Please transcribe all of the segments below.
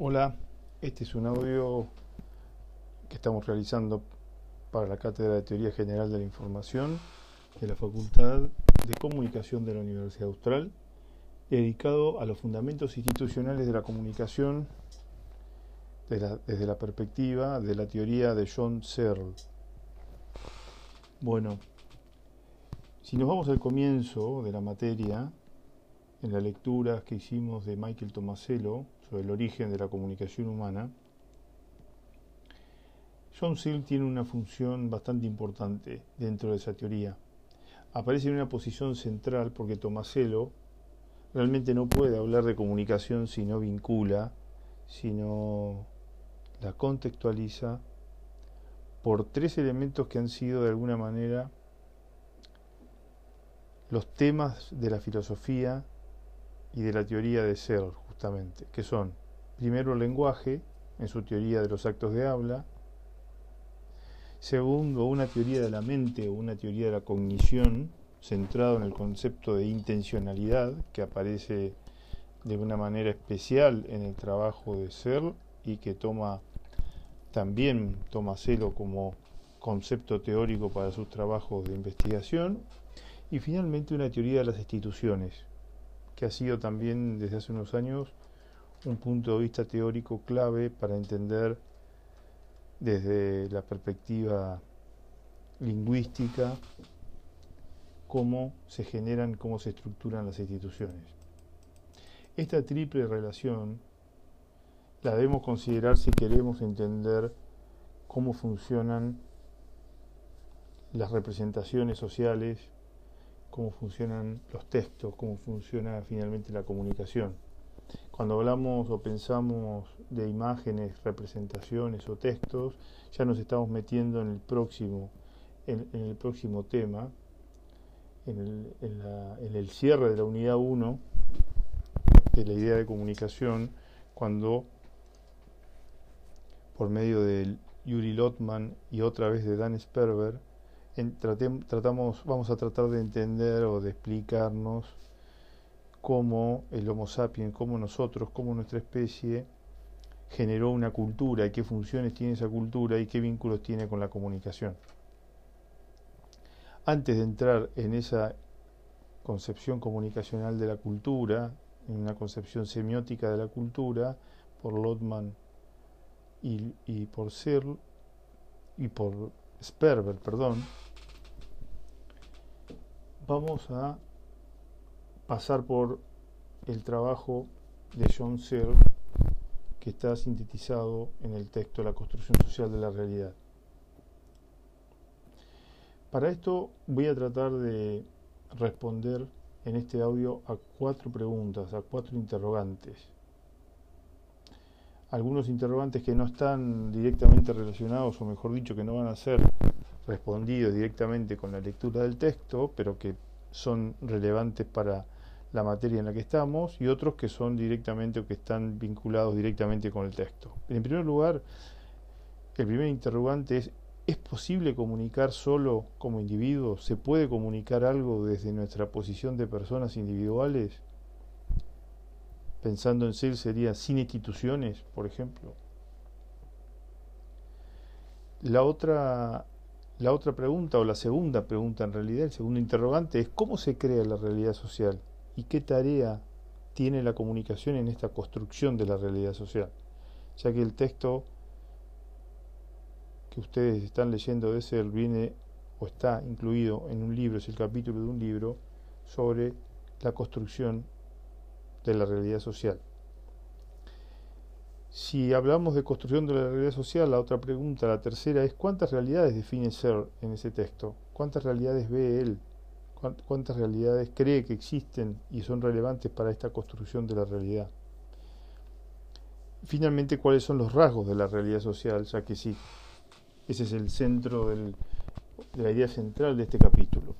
Hola, este es un audio que estamos realizando para la Cátedra de Teoría General de la Información de la Facultad de Comunicación de la Universidad Austral, dedicado a los fundamentos institucionales de la comunicación desde la perspectiva de la teoría de John Searle. Bueno, si nos vamos al comienzo de la materia, en la lectura que hicimos de Michael Tomasello sobre el origen de la comunicación humana, John Searle tiene una función bastante importante dentro de esa teoría. Aparece en una posición central porque Tomasello realmente no puede hablar de comunicación si no vincula, si no la contextualiza por tres elementos que han sido de alguna manera los temas de la filosofía y de la teoría de ser, que son, primero, el lenguaje, en su teoría de los actos de habla, segundo, una teoría de la mente o una teoría de la cognición, centrado en el concepto de intencionalidad, que aparece de una manera especial en el trabajo de ser y que toma también toma celo como concepto teórico para sus trabajos de investigación, y finalmente una teoría de las instituciones, que ha sido también desde hace unos años un punto de vista teórico clave para entender desde la perspectiva lingüística cómo se generan, cómo se estructuran las instituciones. Esta triple relación la debemos considerar si queremos entender cómo funcionan las representaciones sociales cómo funcionan los textos, cómo funciona finalmente la comunicación. Cuando hablamos o pensamos de imágenes, representaciones o textos, ya nos estamos metiendo en el próximo, en, el próximo tema, en el, cierre de la unidad 1 de la idea de comunicación, cuando por medio de Yuri Lotman y otra vez de Dan Sperber, tratamos, vamos a tratar de entender o de explicarnos cómo el Homo sapiens, cómo nosotros, cómo nuestra especie generó una cultura y qué funciones tiene esa cultura y qué vínculos tiene con la comunicación. Antes de entrar en esa concepción comunicacional de la cultura, en una concepción semiótica de la cultura, por Lotman y, y por Searle, y por Sperber, perdón, vamos a pasar por el trabajo de John Searle que está sintetizado en el texto La construcción social de la realidad. Para esto voy a tratar de responder en este audio a cuatro preguntas, a cuatro interrogantes. Algunos interrogantes que no están directamente relacionados, o mejor dicho, que no van a ser respondido directamente con la lectura del texto, pero que son relevantes para la materia en la que estamos, y otros que son directamente o que están vinculados directamente con el texto. En primer lugar, el primer interrogante es, ¿es posible comunicar solo como individuos? ¿Se puede comunicar algo desde nuestra posición de personas individuales? Pensando en ser sería sin instituciones, por ejemplo. La otra la otra pregunta, o la segunda pregunta en realidad, el segundo interrogante, es cómo se crea la realidad social y qué tarea tiene la comunicación en esta construcción de la realidad social. Ya que el texto que ustedes están leyendo de ser viene o está incluido en un libro, es el capítulo de un libro sobre la construcción de la realidad social. Si hablamos de construcción de la realidad social, la otra pregunta, la tercera, es ¿cuántas realidades define Ser en ese texto? ¿Cuántas realidades ve él? ¿Cuántas realidades cree que existen y son relevantes para esta construcción de la realidad? Finalmente, ¿cuáles son los rasgos de la realidad social? Ya que sí, ese es el centro de la idea central de este capítulo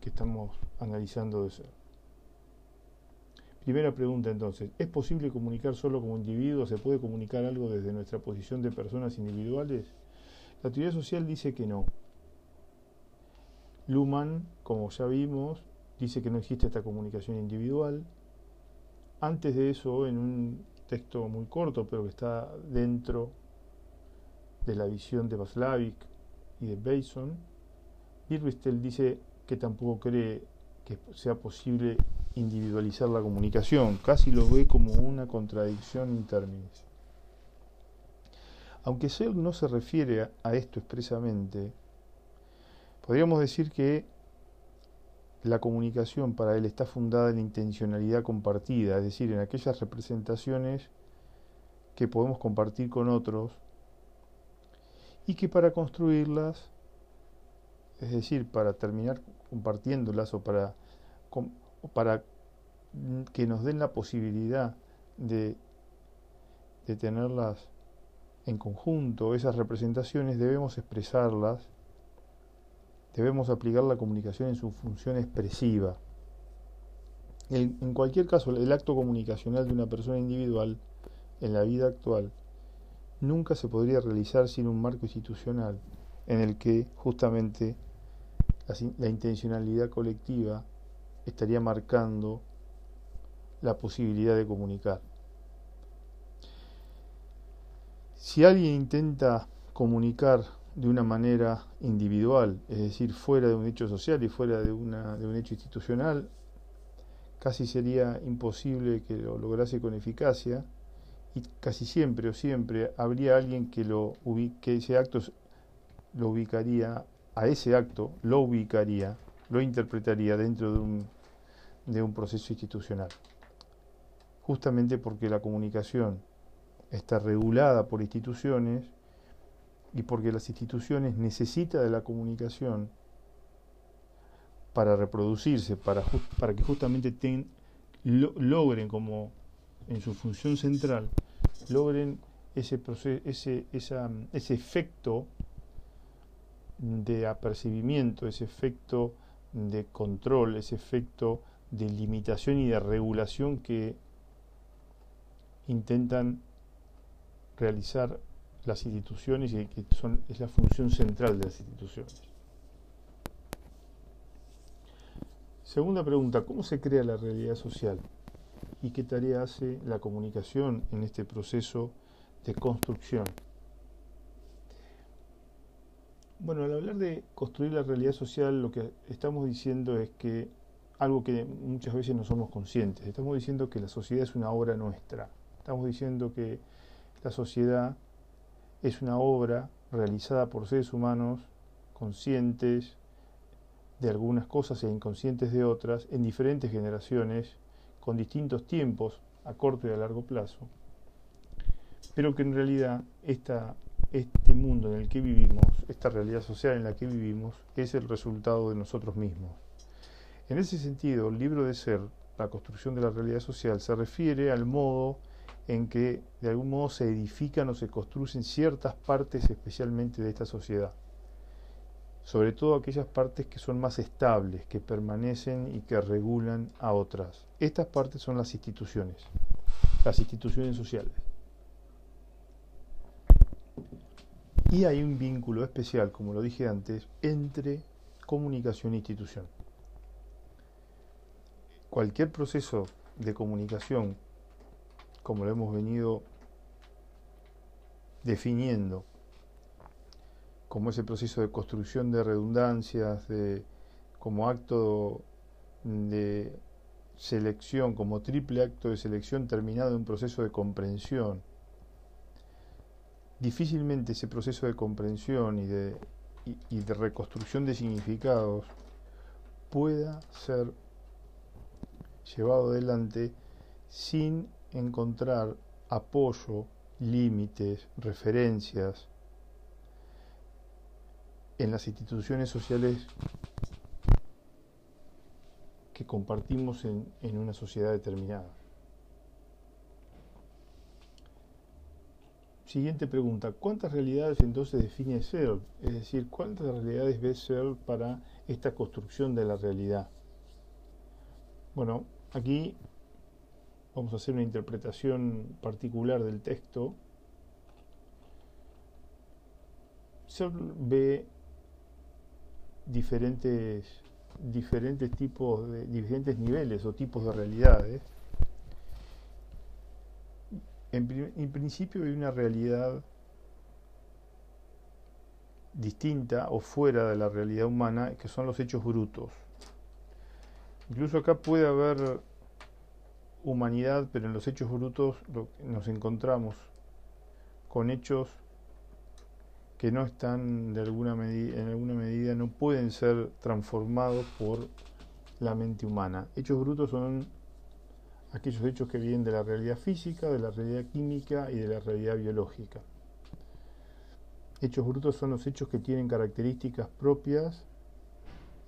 que estamos analizando de Ser. Primera pregunta entonces, ¿es posible comunicar solo como individuo? ¿Se puede comunicar algo desde nuestra posición de personas individuales? La teoría social dice que no. Luhmann, como ya vimos, dice que no existe esta comunicación individual. Antes de eso, en un texto muy corto, pero que está dentro de la visión de Vaslavik y de Bason, Birwistel dice que tampoco cree que sea posible individualizar la comunicación, casi lo ve como una contradicción en términos. Aunque Searle no se refiere a esto expresamente, podríamos decir que la comunicación para él está fundada en la intencionalidad compartida, es decir, en aquellas representaciones que podemos compartir con otros y que para construirlas, es decir, para terminar compartiéndolas o para, para que nos den la posibilidad de, de tenerlas en conjunto, esas representaciones, debemos expresarlas debemos aplicar la comunicación en su función expresiva. En, cualquier caso, el acto comunicacional de una persona individual en la vida actual nunca se podría realizar sin un marco institucional en el que justamente la, intencionalidad colectiva estaría marcando la posibilidad de comunicar. Si alguien intenta comunicar de una manera individual, es decir, fuera de un hecho social y fuera de, una, de un hecho institucional, casi sería imposible que lo lograse con eficacia y casi siempre o siempre habría alguien que lo que ese acto lo ubicaría a ese acto lo ubicaría lo interpretaría dentro de un, de un proceso institucional. Justamente porque la comunicación está regulada por instituciones y porque las instituciones necesitan de la comunicación para reproducirse, para, para que justamente logren como en su función central, logren ese, proceso, ese, ese efecto de apercibimiento, ese efecto de control, ese efecto de limitación y de regulación que intentan realizar las instituciones y que son, es la función central de las instituciones. Segunda pregunta, ¿cómo se crea la realidad social? ¿Y qué tarea hace la comunicación en este proceso de construcción? Bueno, al hablar de construir la realidad social, lo que estamos diciendo es que algo que muchas veces no somos conscientes, estamos diciendo que la sociedad es una obra nuestra, estamos diciendo que la sociedad es una obra realizada por seres humanos conscientes de algunas cosas e inconscientes de otras en diferentes generaciones, con distintos tiempos a corto y a largo plazo, pero que en realidad esta, este mundo en el que vivimos, esta realidad social en la que vivimos, es el resultado de nosotros mismos. En ese sentido, el libro de ser, la construcción de la realidad social, se refiere al modo en que de algún modo se edifican o se construyen ciertas partes especialmente de esta sociedad. Sobre todo aquellas partes que son más estables, que permanecen y que regulan a otras. Estas partes son las instituciones, las instituciones sociales. Y hay un vínculo especial, como lo dije antes, entre comunicación e institución. Cualquier proceso de comunicación como lo hemos venido definiendo, como ese proceso de construcción de redundancias, de, como acto de selección, como triple acto de selección terminado en un proceso de comprensión. Difícilmente ese proceso de comprensión y de, y de reconstrucción de significados pueda ser llevado adelante sin encontrar apoyo, límites, referencias en las instituciones sociales que compartimos en, una sociedad determinada. Siguiente pregunta, ¿cuántas realidades entonces define Searle? Es decir, ¿cuántas realidades ve Searle para esta construcción de la realidad? Bueno, aquí vamos a hacer una interpretación particular del texto, se ve diferentes, diferentes tipos de diferentes niveles o tipos de realidades en, principio hay una realidad distinta o fuera de la realidad humana que son los hechos brutos. Incluso acá puede haber humanidad, pero en los hechos brutos nos encontramos con hechos que no están de alguna en alguna medida no pueden ser transformados por la mente humana. Hechos brutos son aquellos hechos que vienen de la realidad física, de la realidad química y de la realidad biológica. Hechos brutos son los hechos que tienen características propias,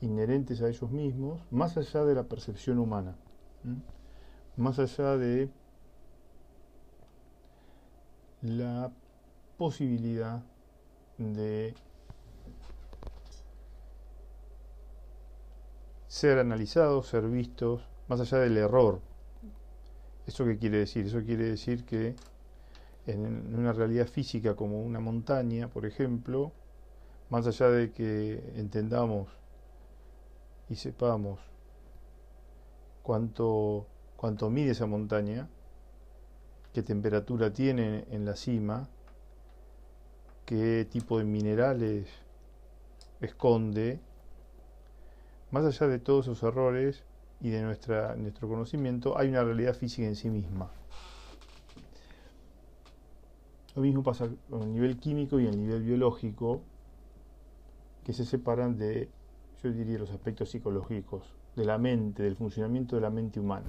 inherentes a ellos mismos, más allá de la percepción humana, más allá de la posibilidad de ser analizados, ser vistos, más allá del error. ¿Eso qué quiere decir? Eso quiere decir que en una realidad física como una montaña, por ejemplo, más allá de que entendamos y sepamos cuánto, cuánto mide esa montaña, qué temperatura tiene en la cima, qué tipo de minerales esconde, más allá de todos esos errores y de nuestra, nuestro conocimiento, hay una realidad física en sí misma. Lo mismo pasa con el nivel químico y el nivel biológico, que se separan de, yo diría, los aspectos psicológicos, de la mente, del funcionamiento de la mente humana.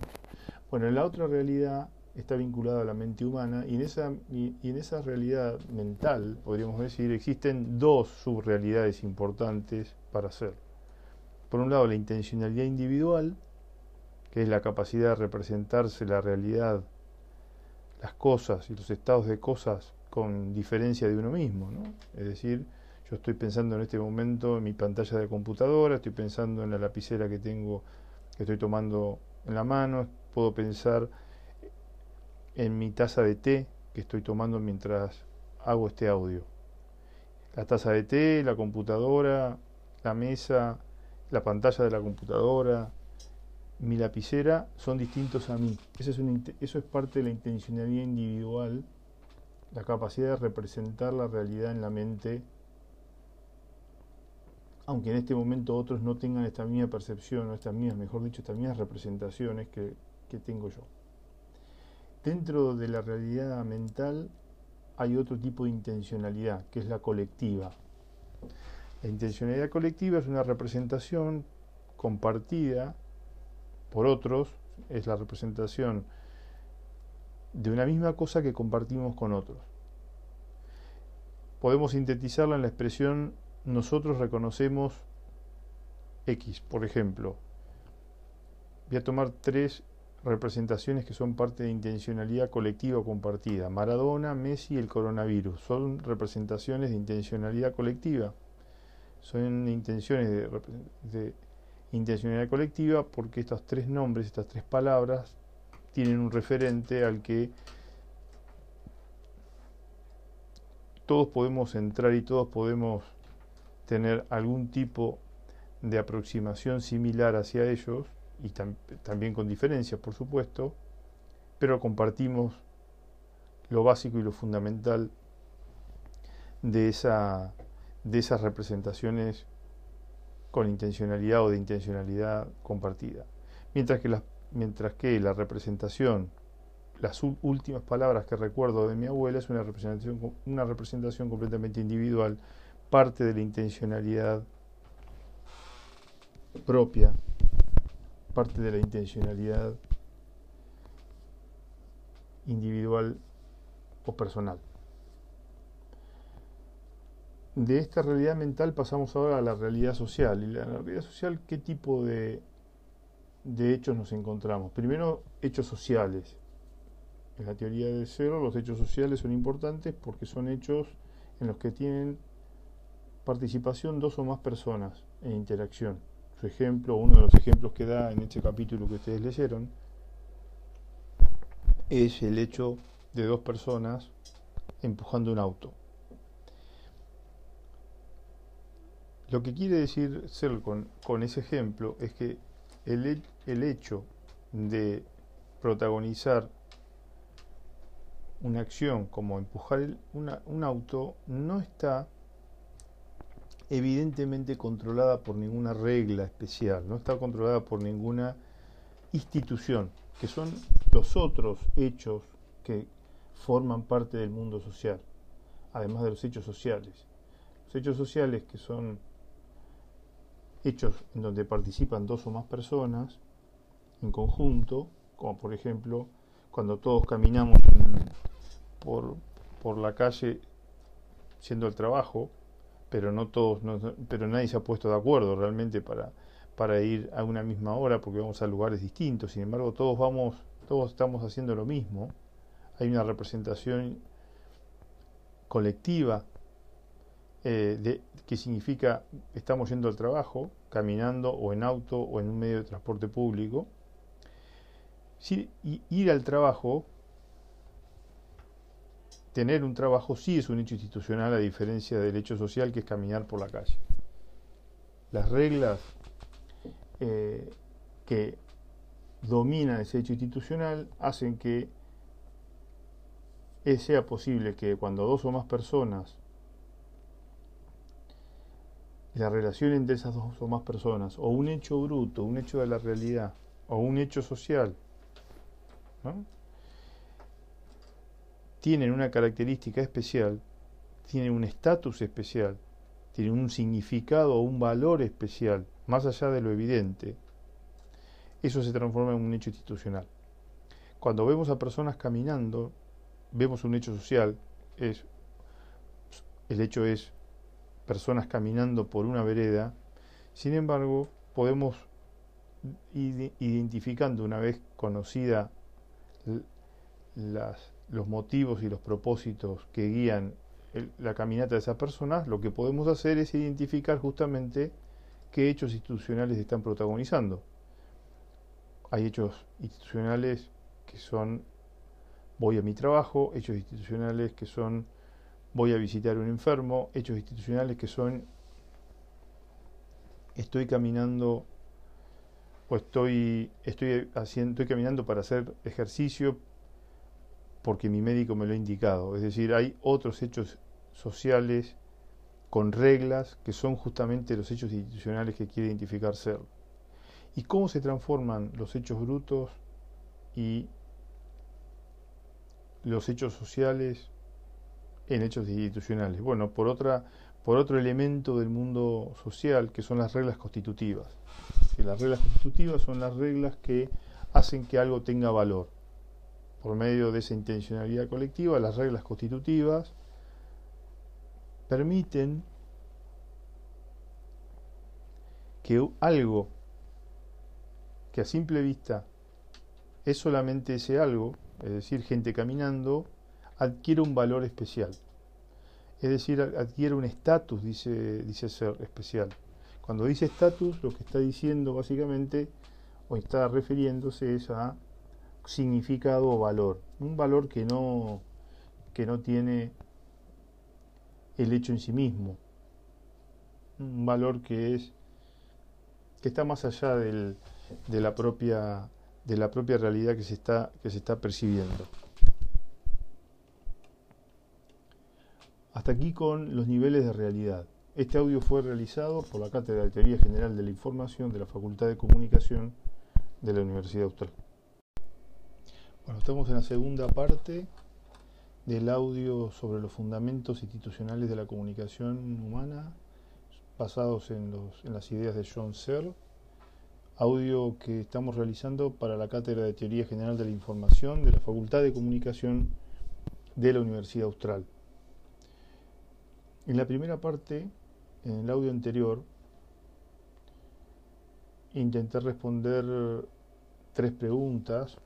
Bueno, en la otra realidad está vinculado a la mente humana y en esa, y, en esa realidad mental, podríamos decir, existen dos subrealidades importantes para hacer. Por un lado, la intencionalidad individual, que es la capacidad de representarse la realidad, las cosas y los estados de cosas con diferencia de uno mismo. ¿no? Es decir, yo estoy pensando en este momento en mi pantalla de computadora, estoy pensando en la lapicera que tengo, que estoy tomando en la mano, puedo pensar en mi taza de té que estoy tomando mientras hago este audio. La taza de té, la computadora, la mesa, la pantalla de la computadora, mi lapicera son distintos a mí. Eso es, parte de la intencionalidad individual, la capacidad de representar la realidad en la mente, aunque en este momento otros no tengan esta misma percepción, o estas mismas, mejor dicho, estas mismas representaciones que tengo yo. Dentro de la realidad mental hay otro tipo de intencionalidad, que es la colectiva. La intencionalidad colectiva es una representación compartida por otros, es la representación de una misma cosa que compartimos con otros. Podemos sintetizarla en la expresión nosotros reconocemos X, por ejemplo. Voy a tomar tres representaciones que son parte de intencionalidad colectiva compartida. Maradona, Messi y el coronavirus son representaciones de intencionalidad colectiva. Son intenciones de, intencionalidad colectiva porque estos tres nombres, estas tres palabras, tienen un referente al que todos podemos entrar y todos podemos tener algún tipo de aproximación similar hacia ellos y también con diferencias, por supuesto, pero compartimos lo básico y lo fundamental de, esa, de esas representaciones con intencionalidad o de intencionalidad compartida. Mientras que la, mientras que la representación, las últimas palabras que recuerdo de mi abuela es una representación, una representación completamente individual, parte de la intencionalidad propia parte de la intencionalidad individual o personal. De esta realidad mental pasamos ahora a la realidad social. ¿Y la realidad social qué tipo de, de hechos nos encontramos? Primero, hechos sociales. En la teoría del cero, los hechos sociales son importantes porque son hechos en los que tienen participación dos o más personas en interacción ejemplo, uno de los ejemplos que da en este capítulo que ustedes leyeron, es el hecho de dos personas empujando un auto. Lo que quiere decir ser con, ese ejemplo es que el, el hecho de protagonizar una acción como empujar un auto no está evidentemente controlada por ninguna regla especial, no está controlada por ninguna institución, que son los otros hechos que forman parte del mundo social, además de los hechos sociales. Los hechos sociales que son hechos en donde participan dos o más personas en conjunto, como por ejemplo cuando todos caminamos por, por la calle siendo el trabajo, pero no todos, pero nadie se ha puesto de acuerdo realmente para, para ir a una misma hora porque vamos a lugares distintos. Sin embargo, todos vamos, todos estamos haciendo lo mismo. Hay una representación colectiva eh, de, que significa estamos yendo al trabajo, caminando o en auto o en un medio de transporte público. Ir al trabajo tener un trabajo sí es un hecho institucional a diferencia del hecho social que es caminar por la calle. Las reglas eh, que dominan ese hecho institucional hacen que sea posible que cuando dos o más personas, la relación entre esas dos o más personas, o un hecho bruto, un hecho de la realidad, o un hecho social, tienen una característica especial, tienen un estatus especial, tienen un significado o un valor especial, más allá de lo evidente, eso se transforma en un hecho institucional. Cuando vemos a personas caminando, vemos un hecho social, es, el hecho es personas caminando por una vereda, sin embargo, podemos ir identificando una vez conocida las los motivos y los propósitos que guían la caminata de esas personas, lo que podemos hacer es identificar justamente qué hechos institucionales están protagonizando. Hay hechos institucionales que son voy a mi trabajo, hechos institucionales que son voy a visitar un enfermo, hechos institucionales que son estoy caminando o estoy estoy haciendo estoy caminando para hacer ejercicio porque mi médico me lo ha indicado. Es decir, hay otros hechos sociales con reglas que son justamente los hechos institucionales que quiere identificar ser. ¿Y cómo se transforman los hechos brutos y los hechos sociales en hechos institucionales? Bueno, por otra por otro elemento del mundo social que son las reglas constitutivas. las reglas constitutivas son las reglas que hacen que algo tenga valor por medio de esa intencionalidad colectiva, las reglas constitutivas permiten que algo que a simple vista es solamente ese algo, es decir, gente caminando, adquiere un valor especial. Es decir, adquiere un estatus, dice, dice ser especial. Cuando dice estatus, lo que está diciendo básicamente, o está refiriéndose es a significado o valor, un valor que no, que no tiene el hecho en sí mismo, un valor que es que está más allá del, de la propia de la propia realidad que se está que se está percibiendo. Hasta aquí con los niveles de realidad. Este audio fue realizado por la Cátedra de Teoría General de la Información de la Facultad de Comunicación de la Universidad Austral. Bueno, estamos en la segunda parte del audio sobre los fundamentos institucionales de la comunicación humana basados en, en las ideas de John Searle, audio que estamos realizando para la Cátedra de Teoría General de la Información de la Facultad de Comunicación de la Universidad Austral. En la primera parte, en el audio anterior, intenté responder tres preguntas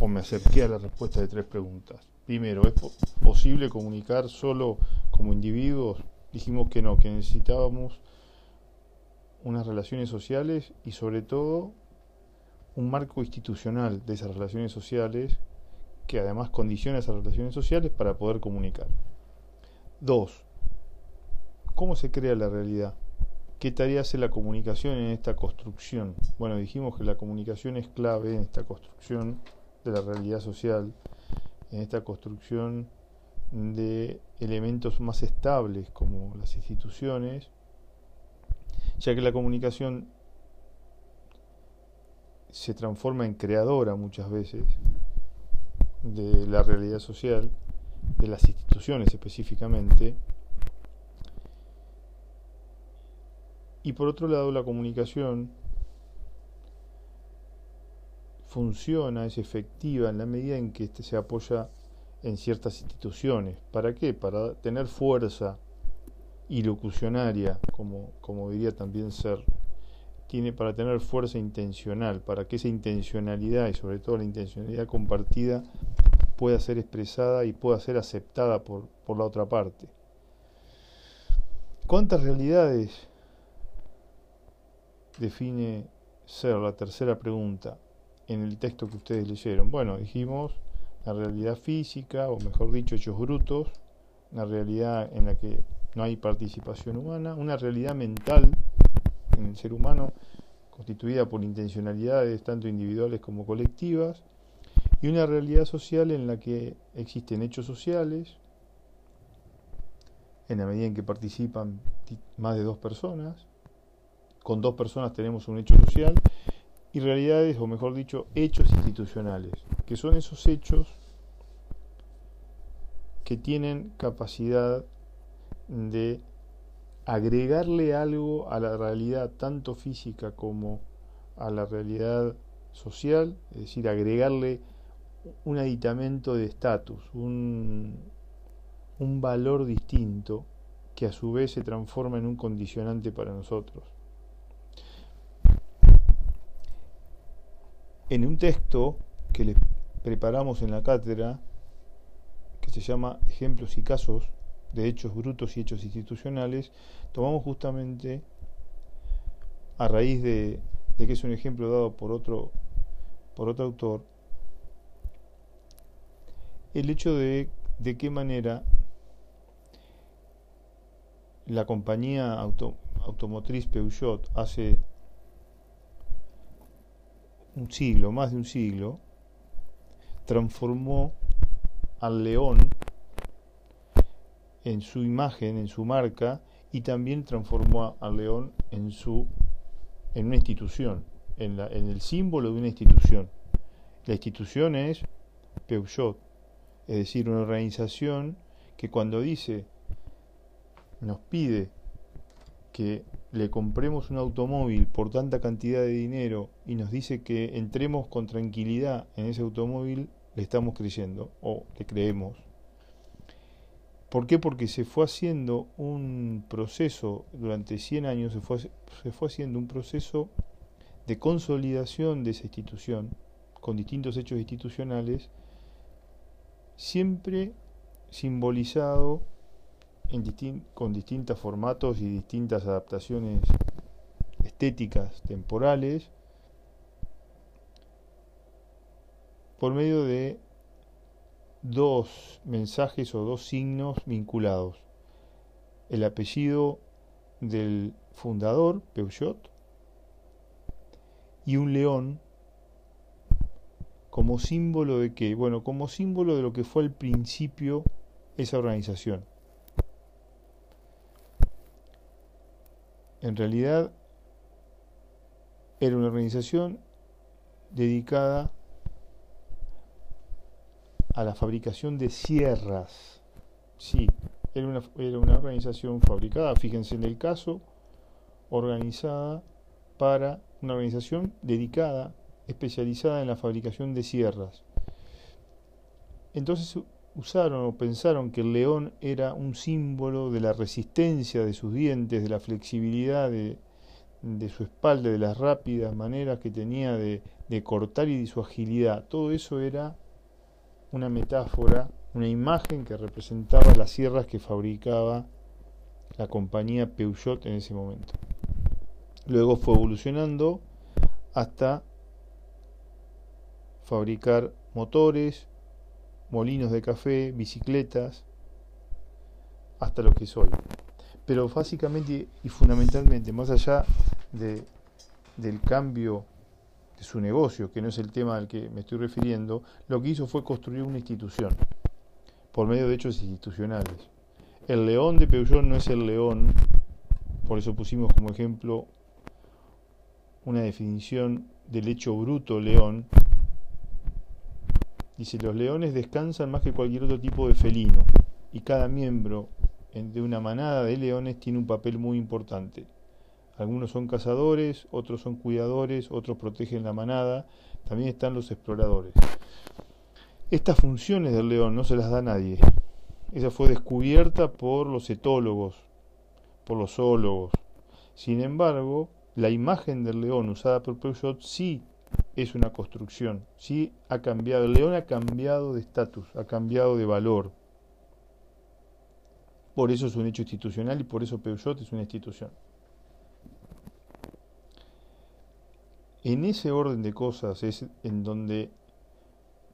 o me acerqué a la respuesta de tres preguntas. Primero, ¿es posible comunicar solo como individuos? Dijimos que no, que necesitábamos unas relaciones sociales y sobre todo un marco institucional de esas relaciones sociales que además condiciona esas relaciones sociales para poder comunicar. Dos, ¿cómo se crea la realidad? ¿Qué tarea hace la comunicación en esta construcción? Bueno, dijimos que la comunicación es clave en esta construcción de la realidad social, en esta construcción de elementos más estables como las instituciones, ya que la comunicación se transforma en creadora muchas veces de la realidad social, de las instituciones específicamente, y por otro lado la comunicación funciona, es efectiva en la medida en que este se apoya en ciertas instituciones. ¿Para qué? Para tener fuerza ilocucionaria, como, como diría también ser, tiene para tener fuerza intencional, para que esa intencionalidad y sobre todo la intencionalidad compartida pueda ser expresada y pueda ser aceptada por, por la otra parte. ¿Cuántas realidades define ser la tercera pregunta en el texto que ustedes leyeron? Bueno, dijimos la realidad física, o mejor dicho, hechos brutos, una realidad en la que no hay participación humana, una realidad mental en el ser humano constituida por intencionalidades tanto individuales como colectivas, y una realidad social en la que existen hechos sociales, en la medida en que participan más de dos personas, con dos personas tenemos un hecho social, y realidades, o mejor dicho, hechos institucionales, que son esos hechos que tienen capacidad de agregarle algo a la realidad tanto física como a la realidad social, es decir, agregarle un aditamento de estatus, un, un valor distinto que a su vez se transforma en un condicionante para nosotros. En un texto que le preparamos en la cátedra, que se llama Ejemplos y Casos de Hechos Brutos y Hechos Institucionales, tomamos justamente, a raíz de, que es un ejemplo dado por otro, por otro autor, el hecho de de qué manera la compañía automotriz Peugeot hace un siglo, más de un siglo, transformó al león en su imagen, en su marca, y también transformó al león en su en una institución, en, en el símbolo de una institución. La institución es Peugeot, es decir, una organización que cuando dice, nos pide que le compremos un automóvil por tanta cantidad de dinero y nos dice que entremos con tranquilidad en ese automóvil, le estamos creyendo o le creemos. ¿Por qué? Porque se fue haciendo un proceso, durante 100 años se fue, se fue haciendo un proceso de consolidación de esa institución, con distintos hechos institucionales, siempre simbolizado con distintos formatos y distintas adaptaciones estéticas temporales por medio de dos mensajes o dos signos vinculados. El apellido del fundador, Peugeot, y un león como símbolo de qué? Bueno, como símbolo de lo que fue al principio esa organización. En realidad era una organización dedicada a la fabricación de sierras. Sí, era una, era una organización fabricada, fíjense en el caso, organizada para una organización dedicada, especializada en la fabricación de sierras. Entonces usaron o pensaron que el león era un símbolo de la resistencia de sus dientes, de la flexibilidad de, su espalda, de las rápidas maneras que tenía de, de cortar y de su agilidad. Todo eso era una metáfora, una imagen que representaba las sierras que fabricaba la compañía Peugeot en ese momento. Luego fue evolucionando hasta fabricar motores, molinos de café, bicicletas, hasta lo que es hoy. Pero básicamente y fundamentalmente, más allá de, del cambio de su negocio, que no es el tema al que me estoy refiriendo, lo que hizo fue construir una institución por medio de hechos institucionales. El león de Peugeot no es el león, por eso pusimos como ejemplo una definición del hecho bruto león. Dice, los leones descansan más que cualquier otro tipo de felino y cada miembro de una manada de leones tiene un papel muy importante. Algunos son cazadores, otros son cuidadores, otros protegen la manada, también están los exploradores. Estas funciones del león no se las da nadie. Esa fue descubierta por los etólogos, por los zoólogos. Sin embargo, la imagen del león usada por Peugeot sí es una construcción, sí ha cambiado. El león ha cambiado de estatus, ha cambiado de valor. Por eso es un hecho institucional y por eso Peugeot es una institución. En ese orden de cosas es en donde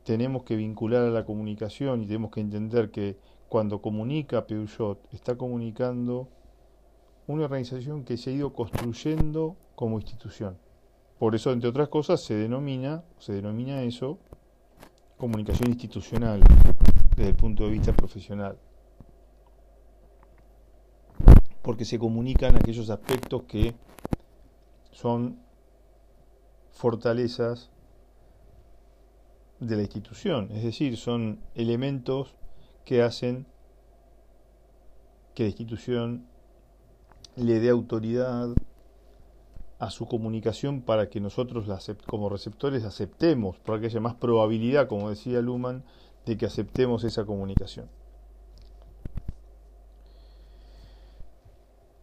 tenemos que vincular a la comunicación y tenemos que entender que cuando comunica Peugeot está comunicando una organización que se ha ido construyendo como institución. Por eso, entre otras cosas, se denomina, se denomina eso comunicación institucional desde el punto de vista profesional. Porque se comunican aquellos aspectos que son fortalezas de la institución, es decir, son elementos que hacen que la institución le dé autoridad a su comunicación para que nosotros como receptores aceptemos, para que haya más probabilidad, como decía Luhmann, de que aceptemos esa comunicación.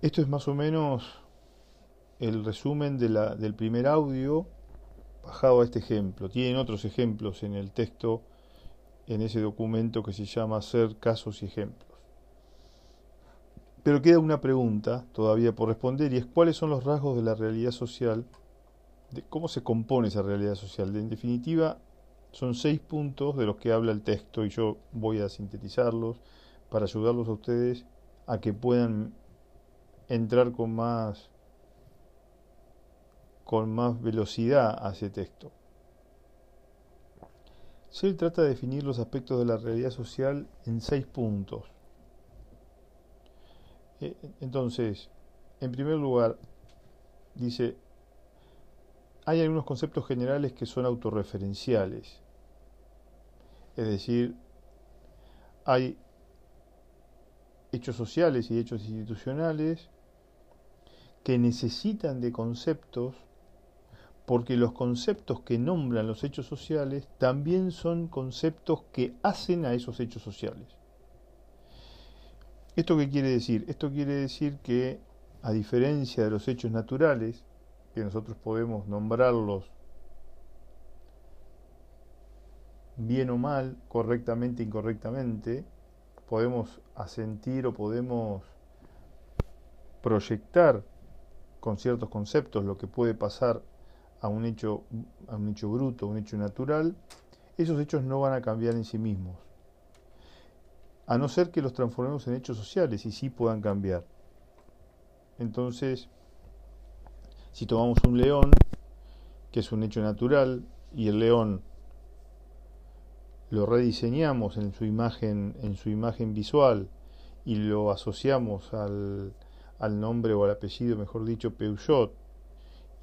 Esto es más o menos el resumen de la, del primer audio bajado a este ejemplo. Tienen otros ejemplos en el texto, en ese documento que se llama Ser casos y ejemplos. Pero queda una pregunta todavía por responder y es cuáles son los rasgos de la realidad social, de cómo se compone esa realidad social. En definitiva, son seis puntos de los que habla el texto y yo voy a sintetizarlos para ayudarlos a ustedes a que puedan entrar con más con más velocidad a ese texto. Searle trata de definir los aspectos de la realidad social en seis puntos. Eh, entonces, en primer lugar, dice, hay algunos conceptos generales que son autorreferenciales. Es decir, hay hechos sociales y hechos institucionales que necesitan de conceptos porque los conceptos que nombran los hechos sociales también son conceptos que hacen a esos hechos sociales. ¿Esto qué quiere decir? Esto quiere decir que, a diferencia de los hechos naturales, que nosotros podemos nombrarlos bien o mal, correctamente, incorrectamente, podemos asentir o podemos proyectar con ciertos conceptos lo que puede pasar a un hecho, a un hecho bruto, a un hecho natural, esos hechos no van a cambiar en sí mismos. A no ser que los transformemos en hechos sociales y sí puedan cambiar. Entonces, si tomamos un león, que es un hecho natural, y el león lo rediseñamos en su imagen, en su imagen visual, y lo asociamos al, al nombre o al apellido, mejor dicho, Peugeot,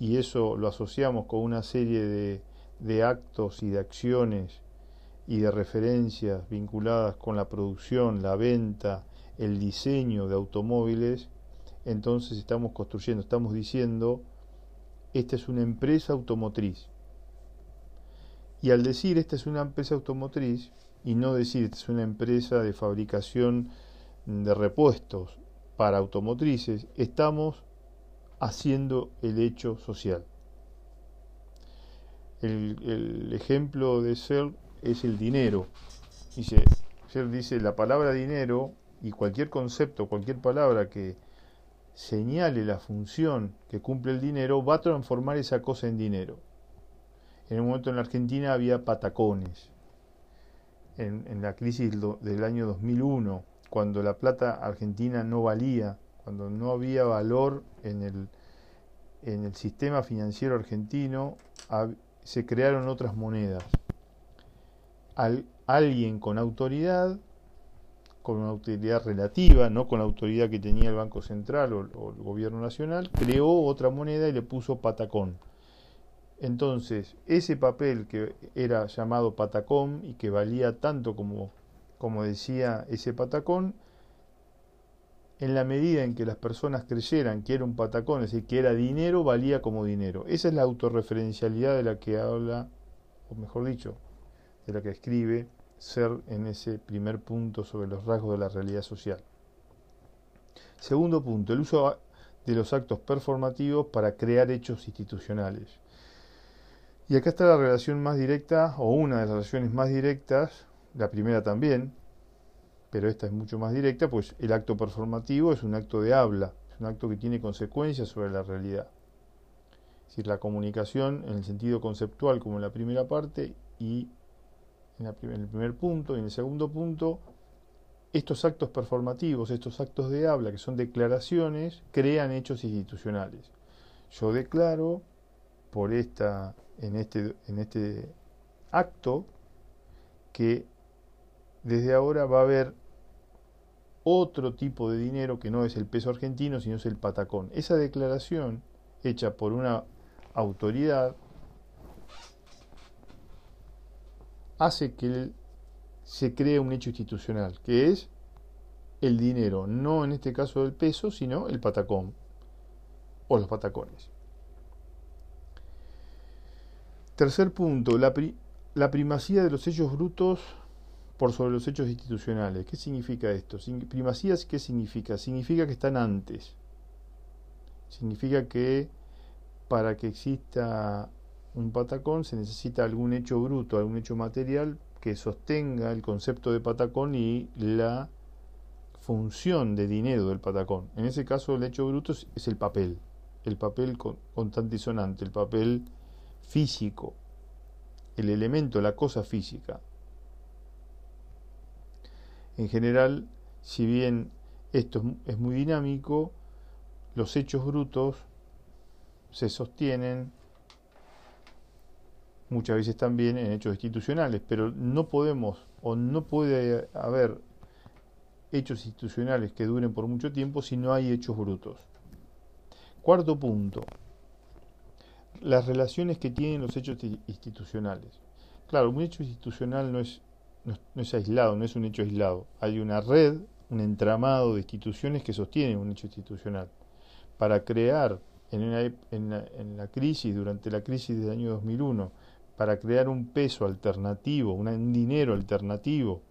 y eso lo asociamos con una serie de, de actos y de acciones y de referencias vinculadas con la producción, la venta, el diseño de automóviles, entonces estamos construyendo, estamos diciendo, esta es una empresa automotriz. Y al decir esta es una empresa automotriz, y no decir esta es una empresa de fabricación de repuestos para automotrices, estamos haciendo el hecho social. El, ejemplo de ser es el dinero. Dice, ser dice la palabra dinero y cualquier concepto, cualquier palabra que señale la función que cumple el dinero va a transformar esa cosa en dinero. En un momento en la Argentina había patacones. En, en la crisis del año 2001, cuando la plata argentina no valía cuando no había valor en el, en el sistema financiero argentino, se crearon otras monedas. Alguien con autoridad, con una autoridad relativa, no con la autoridad que tenía el Banco Central o, o el Gobierno Nacional, creó otra moneda y le puso patacón. Entonces, ese papel que era llamado patacón y que valía tanto como, como decía ese patacón, en la medida en que las personas creyeran que era un patacón, es decir, que era dinero, valía como dinero. Esa es la autorreferencialidad de la que habla, o mejor dicho, de la que escribe Ser en ese primer punto sobre los rasgos de la realidad social. Segundo punto, el uso de los actos performativos para crear hechos institucionales. Y acá está la relación más directa, o una de las relaciones más directas, la primera también, pero esta es mucho más directa, pues el acto performativo es un acto de habla, es un acto que tiene consecuencias sobre la realidad. Es decir, la comunicación en el sentido conceptual como en la primera parte y en, el primer punto y en el segundo punto, estos actos performativos, estos actos de habla que son declaraciones, crean hechos institucionales. Yo declaro por esta, en este, en este acto que desde ahora va a haber otro tipo de dinero que no es el peso argentino, sino es el patacón. Esa declaración, hecha por una autoridad, hace que se cree un hecho institucional, que es el dinero, no en este caso el peso, sino el patacón o los patacones. Tercer punto, la, la primacía de los hechos brutos por sobre los hechos institucionales. ¿Qué significa esto? Primacía, ¿qué significa? Significa que están antes. Significa que para que exista un patacón se necesita algún hecho bruto, algún hecho material que sostenga el concepto de patacón y la función de dinero del patacón. En ese caso el hecho bruto es el papel, el papel constante y sonante, el papel físico, el elemento, la cosa física. En general, si bien esto es muy dinámico, los hechos brutos se sostienen muchas veces también en hechos institucionales, pero no podemos o no puede haber hechos institucionales que duren por mucho tiempo si no hay hechos brutos. Cuarto punto, las relaciones que tienen los hechos institucionales. Claro, un hecho institucional no es no, es aislado, no es un hecho aislado. Hay una red, un entramado de instituciones que sostienen un hecho institucional. Para crear en, en, la, crisis, durante la crisis del año 2001, para crear un peso alternativo, un dinero alternativo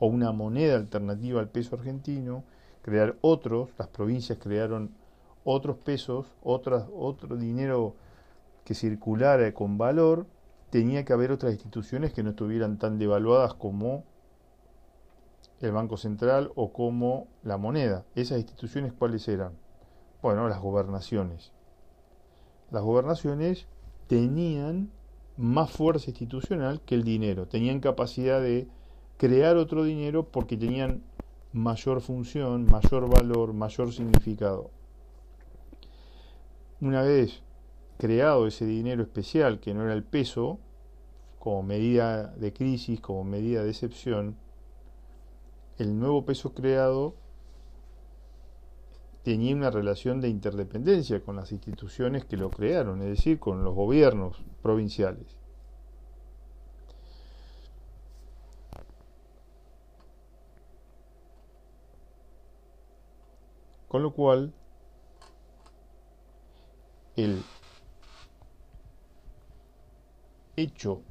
o una moneda alternativa al peso argentino, crear otros, las provincias crearon otros pesos, otras, otro dinero que circulara con valor tenía que haber otras instituciones que no estuvieran tan devaluadas como el Banco Central o como la moneda. ¿Esas instituciones cuáles eran? Bueno, las gobernaciones. Las gobernaciones tenían más fuerza institucional que el dinero, tenían capacidad de crear otro dinero porque tenían mayor función, mayor valor, mayor significado. Una vez creado ese dinero especial que no era el peso, como medida de crisis, como medida de excepción, el nuevo peso creado tenía una relación de interdependencia con las instituciones que lo crearon, es decir, con los gobiernos provinciales. Con lo cual, el hecho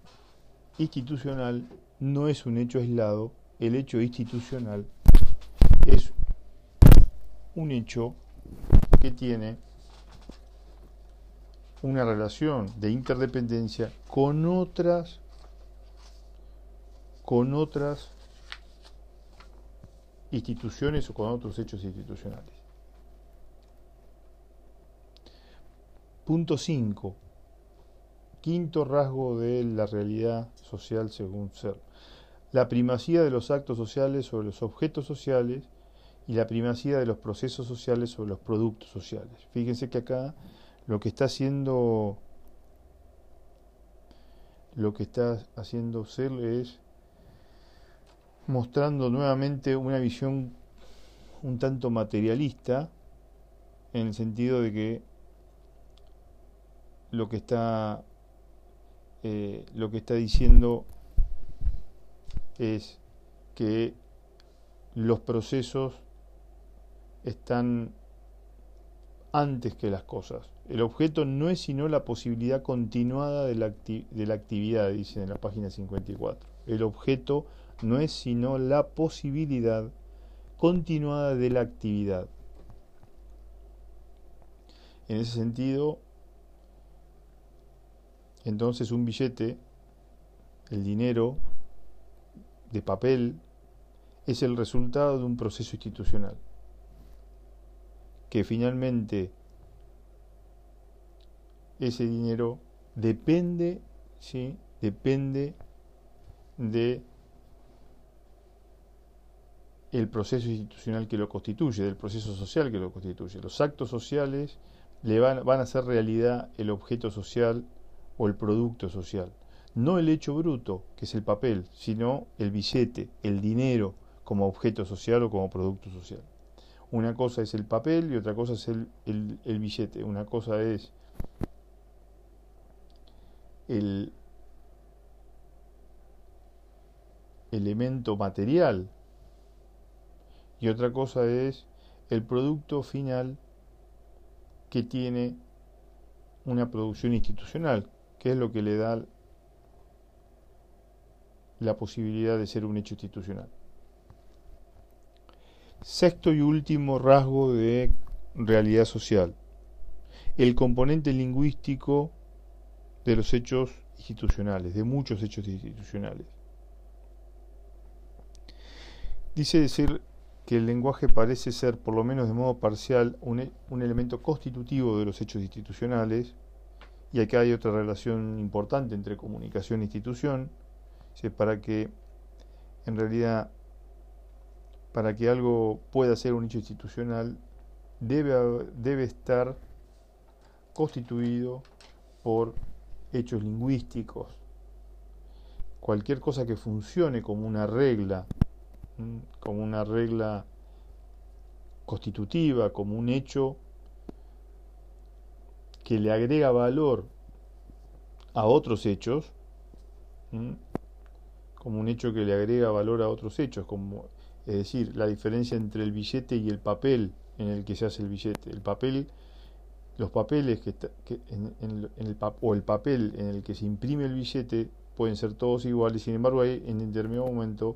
institucional no es un hecho aislado, el hecho institucional un hecho que tiene una relación de interdependencia con otras con otras instituciones o con otros hechos institucionales. Punto 5 Quinto rasgo de la realidad social según Ser. La primacía de los actos sociales sobre los objetos sociales y la primacía de los procesos sociales sobre los productos sociales. Fíjense que acá lo que está haciendo lo que está haciendo Searle es mostrando nuevamente una visión un tanto materialista en el sentido de que lo que está eh, lo que está diciendo es que los procesos están antes que las cosas. El objeto no es sino la posibilidad continuada de la, de la actividad, dice en la página 54. El objeto no es sino la posibilidad continuada de la actividad. En ese sentido, entonces un billete, el dinero de papel, es el resultado de un proceso institucional que finalmente ese dinero depende, ¿sí? depende de el proceso institucional que lo constituye, del proceso social que lo constituye. Los actos sociales le van, van a hacer realidad el objeto social o el producto social. No el hecho bruto, que es el papel, sino el billete, el dinero como objeto social o como producto social. Una cosa es el papel y otra cosa es el, billete. Una cosa es el elemento material y otra cosa es el producto final que tiene una producción institucional, que es lo que le da la posibilidad de ser un hecho institucional. Sexto y último rasgo de realidad social. El componente lingüístico de los hechos institucionales, de muchos hechos institucionales. Dice decir que el lenguaje parece ser, por lo menos de modo parcial, un, un elemento constitutivo de los hechos institucionales, y acá hay otra relación importante entre comunicación e institución, para que en realidad para que algo pueda ser un hecho institucional, debe, debe estar constituido por hechos lingüísticos. Cualquier cosa que funcione como una regla, como una regla constitutiva, como un hecho que le agrega valor a otros hechos, como un hecho que le agrega valor a otros hechos, como es decir, la diferencia entre el billete y el papel en el que se hace el billete. El papel, los papeles que, en, el, o el papel en el que se imprime el billete pueden ser todos iguales, sin embargo, hay, en determinado momento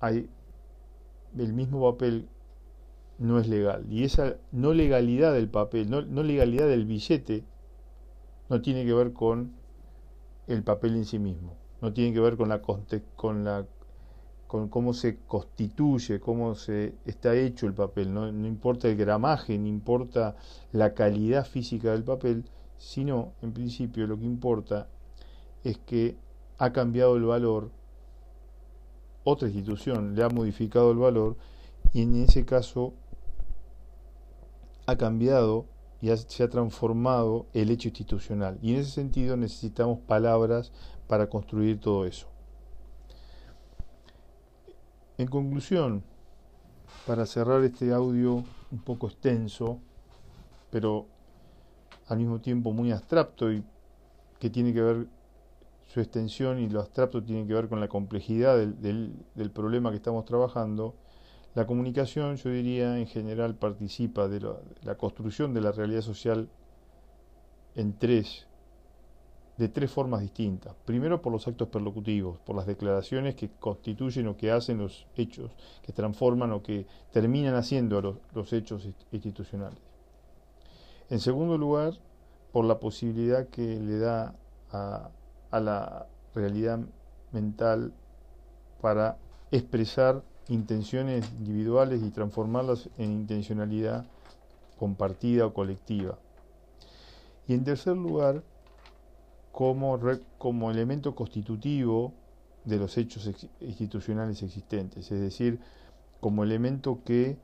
hay el mismo papel no es legal. Y esa no legalidad del papel, no, no legalidad del billete, no tiene que ver con el papel en sí mismo, no tiene que ver con la, con la con cómo se constituye, cómo se está hecho el papel. No, importa el gramaje, no importa la calidad física del papel, sino, en principio, lo que importa es que ha cambiado el valor, otra institución le ha modificado el valor y en ese caso ha cambiado y se ha transformado el hecho institucional. Y en ese sentido necesitamos palabras para construir todo eso. En conclusión, para cerrar este audio un poco extenso, pero al mismo tiempo muy abstracto y que tiene que ver su extensión y lo abstracto tiene que ver con la complejidad del, problema que estamos trabajando, la comunicación, yo diría, en general participa de la construcción de la realidad social en tres de tres formas distintas. Primero por los actos perlocutivos, por las declaraciones que constituyen o que hacen los hechos, que transforman o que terminan haciendo los, hechos institucionales. En segundo lugar, por la posibilidad que le da a, a la realidad mental para expresar intenciones individuales y transformarlas en intencionalidad compartida o colectiva. Y en tercer lugar, como, como elemento constitutivo de los hechos institucionales existentes, es decir, como elemento que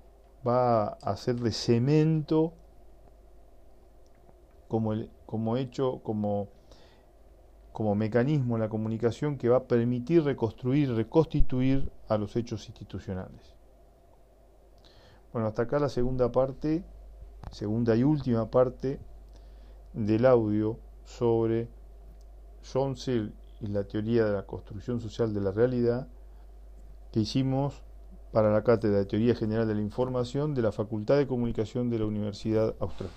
va a ser de cemento, como, como hecho, como, como mecanismo la comunicación que va a permitir reconstruir, reconstituir a los hechos institucionales. Bueno, hasta acá la segunda parte, segunda y última parte del audio sobre John Searle y la teoría de la construcción social de la realidad que hicimos para la Cátedra de Teoría General de la Información de la Facultad de Comunicación de la Universidad Austral.